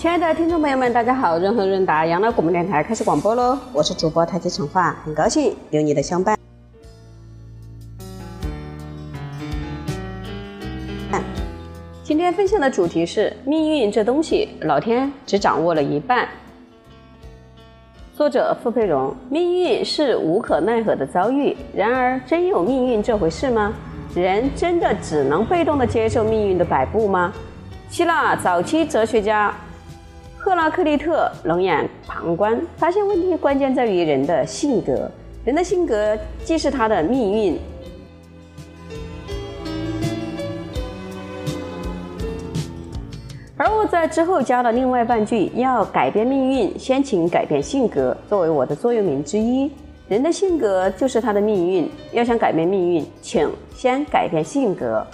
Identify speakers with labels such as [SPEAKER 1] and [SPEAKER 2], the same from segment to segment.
[SPEAKER 1] 亲爱的听众朋友们，大家好！润和润达养老广播电台开始广播喽，我是主播太极陈化，很高兴有你的相伴。今天分享的主题是命运这东西，老天只掌握了一半。作者傅佩荣，命运是无可奈何的遭遇，然而真有命运这回事吗？人真的只能被动的接受命运的摆布吗？希腊早期哲学家。赫拉克利特冷眼旁观，发现问题关键在于人的性格。人的性格既是他的命运，而我在之后加了另外半句：要改变命运，先请改变性格，作为我的座右铭之一。人的性格就是他的命运，要想改变命运，请先改变性格。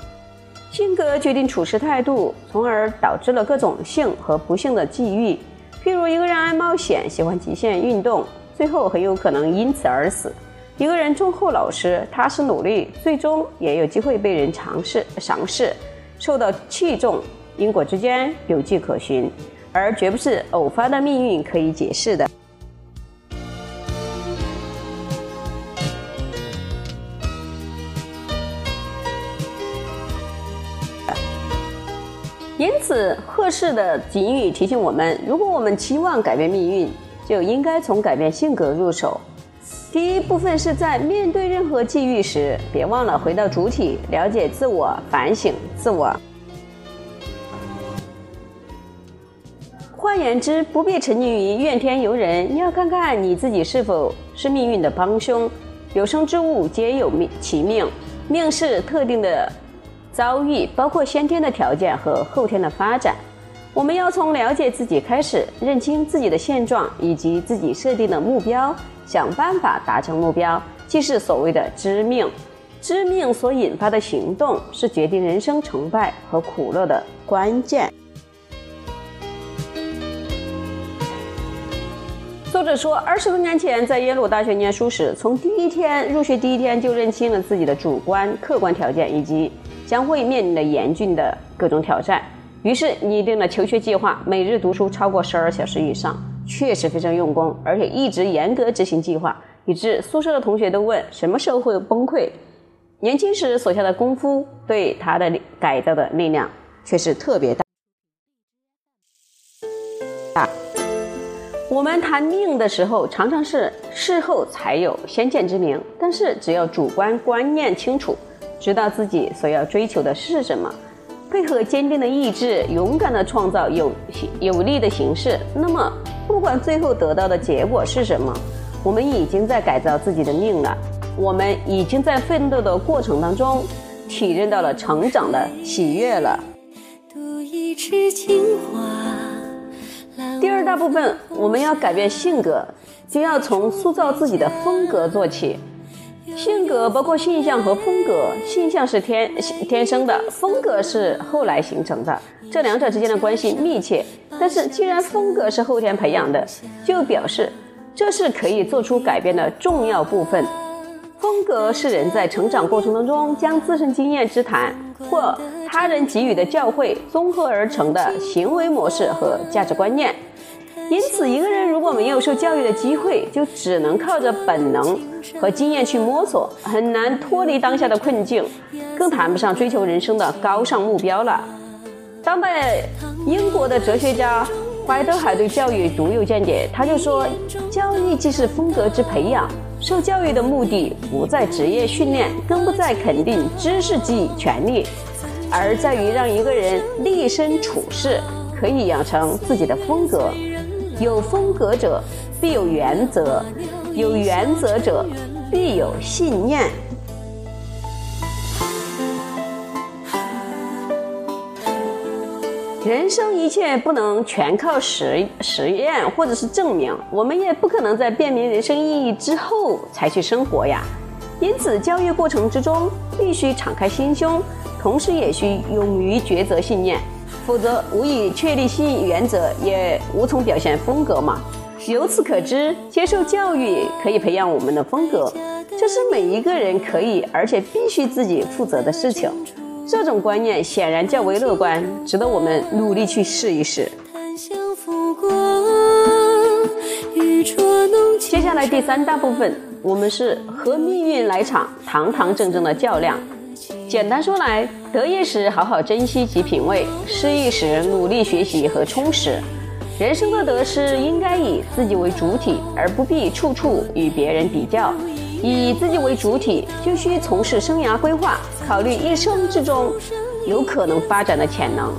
[SPEAKER 1] 性格决定处事态度，从而导致了各种幸和不幸的际遇。譬如一个人爱冒险，喜欢极限运动，最后很有可能因此而死；一个人忠厚老实，踏实努力，最终也有机会被人尝试赏识，受到器重。因果之间有迹可循，而绝不是偶发的命运可以解释的。因此，贺氏的警语提醒我们：如果我们期望改变命运，就应该从改变性格入手。第一部分是在面对任何际遇时，别忘了回到主体，了解自我，反省自我。换言之，不必沉溺于怨天尤人，要看看你自己是否是命运的帮凶。有生之物皆有命，其命，命是特定的。遭遇包括先天的条件和后天的发展，我们要从了解自己开始，认清自己的现状以及自己设定的目标，想办法达成目标，即是所谓的知命。知命所引发的行动，是决定人生成败和苦乐的关键。作者说，二十多年前在耶鲁大学念书时，从第一天入学第一天就认清了自己的主观、客观条件以及。将会面临的严峻的各种挑战，于是拟定了求学计划，每日读书超过十二小时以上，确实非常用功，而且一直严格执行计划，以致宿舍的同学都问什么时候会崩溃。年轻时所下的功夫，对他的改造的力量却是特别大。我们谈命的时候，常常是事后才有先见之明，但是只要主观观念清楚。知道自己所要追求的是什么，配合坚定的意志，勇敢的创造有有利的形式。那么，不管最后得到的结果是什么，我们已经在改造自己的命了。我们已经在奋斗的过程当中，体认到了成长的喜悦了。第二大部分，我们要改变性格，就要从塑造自己的风格做起。性格包括性向和风格，性向是天天生的，风格是后来形成的，这两者之间的关系密切。但是既然风格是后天培养的，就表示这是可以做出改变的重要部分。风格是人在成长过程当中将自身经验之谈或他人给予的教诲综合而成的行为模式和价值观念。因此，一个人如如果没有受教育的机会，就只能靠着本能和经验去摸索，很难脱离当下的困境，更谈不上追求人生的高尚目标了。当代英国的哲学家怀德海对教育独有见解，他就说：教育既是风格之培养，受教育的目的不在职业训练，更不在肯定知识及权利，而在于让一个人立身处世可以养成自己的风格。有风格者必有原则，有原则者必有信念。人生一切不能全靠实实验或者是证明，我们也不可能在辨明人生意义之后才去生活呀。因此，教育过程之中必须敞开心胸，同时也需勇于抉择信念。否则，无以确立性原则，也无从表现风格嘛。由此可知，接受教育可以培养我们的风格，这是每一个人可以而且必须自己负责的事情。这种观念显然较为乐观，值得我们努力去试一试。接下来第三大部分，我们是和命运来场堂堂正正的较量。简单说来，得意时好好珍惜及品味，失意时努力学习和充实。人生的得失应该以自己为主体，而不必处处与别人比较。以自己为主体，就需从事生涯规划，考虑一生之中有可能发展的潜能。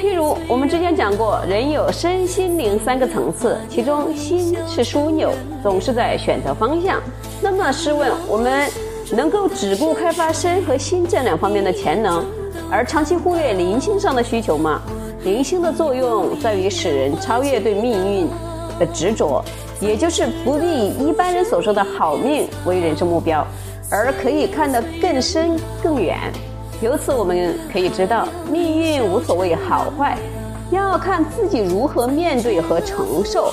[SPEAKER 1] 譬如我们之前讲过，人有身心灵三个层次，其中心是枢纽，总是在选择方向。那么试问，我们能够只顾开发身和心这两方面的潜能，而长期忽略灵性上的需求吗？灵性的作用在于使人超越对命运的执着，也就是不必以一般人所说的好命为人生目标，而可以看得更深更远。由此我们可以知道，命运无所谓好坏，要看自己如何面对和承受，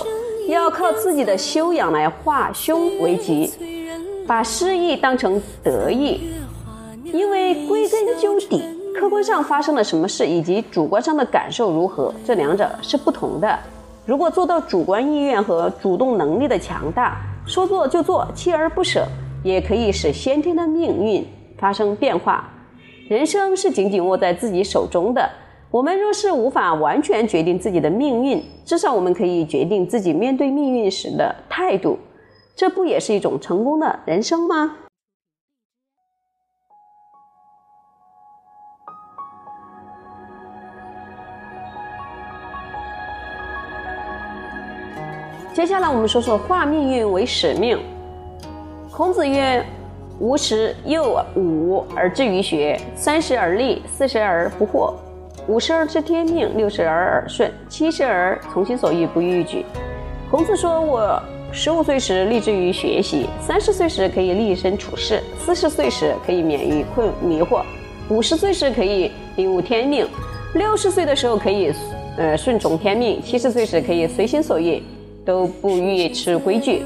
[SPEAKER 1] 要靠自己的修养来化凶为吉，把失意当成得意。因为归根究底，客观上发生了什么事，以及主观上的感受如何，这两者是不同的。如果做到主观意愿和主动能力的强大，说做就做，锲而不舍，也可以使先天的命运发生变化。人生是紧紧握在自己手中的。我们若是无法完全决定自己的命运，至少我们可以决定自己面对命运时的态度。这不也是一种成功的人生吗？接下来我们说说化命运为使命。孔子曰。吾十又五而志于学，三十而立，四十而不惑，五十而知天命，六十而耳顺，七十而从心所欲不逾矩。孔子说：“我十五岁时立志于学习，三十岁时可以立身处世，四十岁时可以免于困迷惑，五十岁时可以领悟天命，六十岁的时候可以呃顺从天命，七十岁时可以随心所欲，都不逾持规矩。”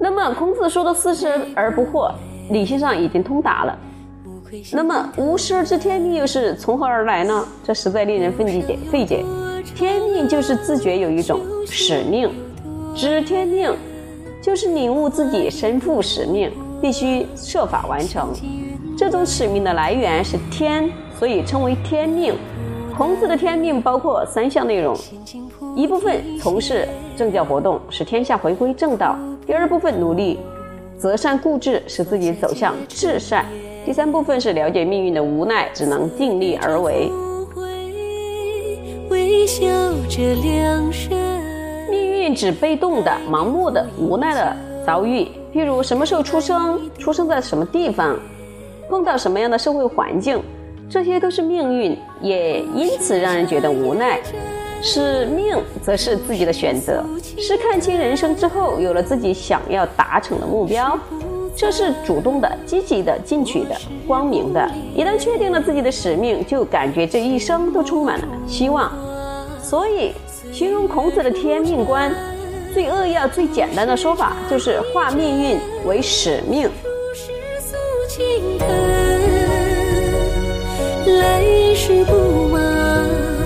[SPEAKER 1] 那么孔子说的“四十而不惑”，理性上已经通达了。那么“五十而知天命”又是从何而来呢？这实在令人费解。费解。天命就是自觉有一种使命，知天命就是领悟自己身负使命，必须设法完成。这种使命的来源是天，所以称为天命。孔子的天命包括三项内容：一部分从事政教活动，使天下回归正道。第二部分努力择善固执，使自己走向至善；第三部分是了解命运的无奈，只能尽力而为。命运指被动的、盲目的、无奈的遭遇，譬如什么时候出生，出生在什么地方，碰到什么样的社会环境，这些都是命运，也因此让人觉得无奈。使命则是自己的选择，是看清人生之后有了自己想要达成的目标，这是主动的、积极的、进取的、光明的。一旦确定了自己的使命，就感觉这一生都充满了希望。所以，形容孔子的天命观，最扼要、最简单的说法就是化命运为使命。来世不。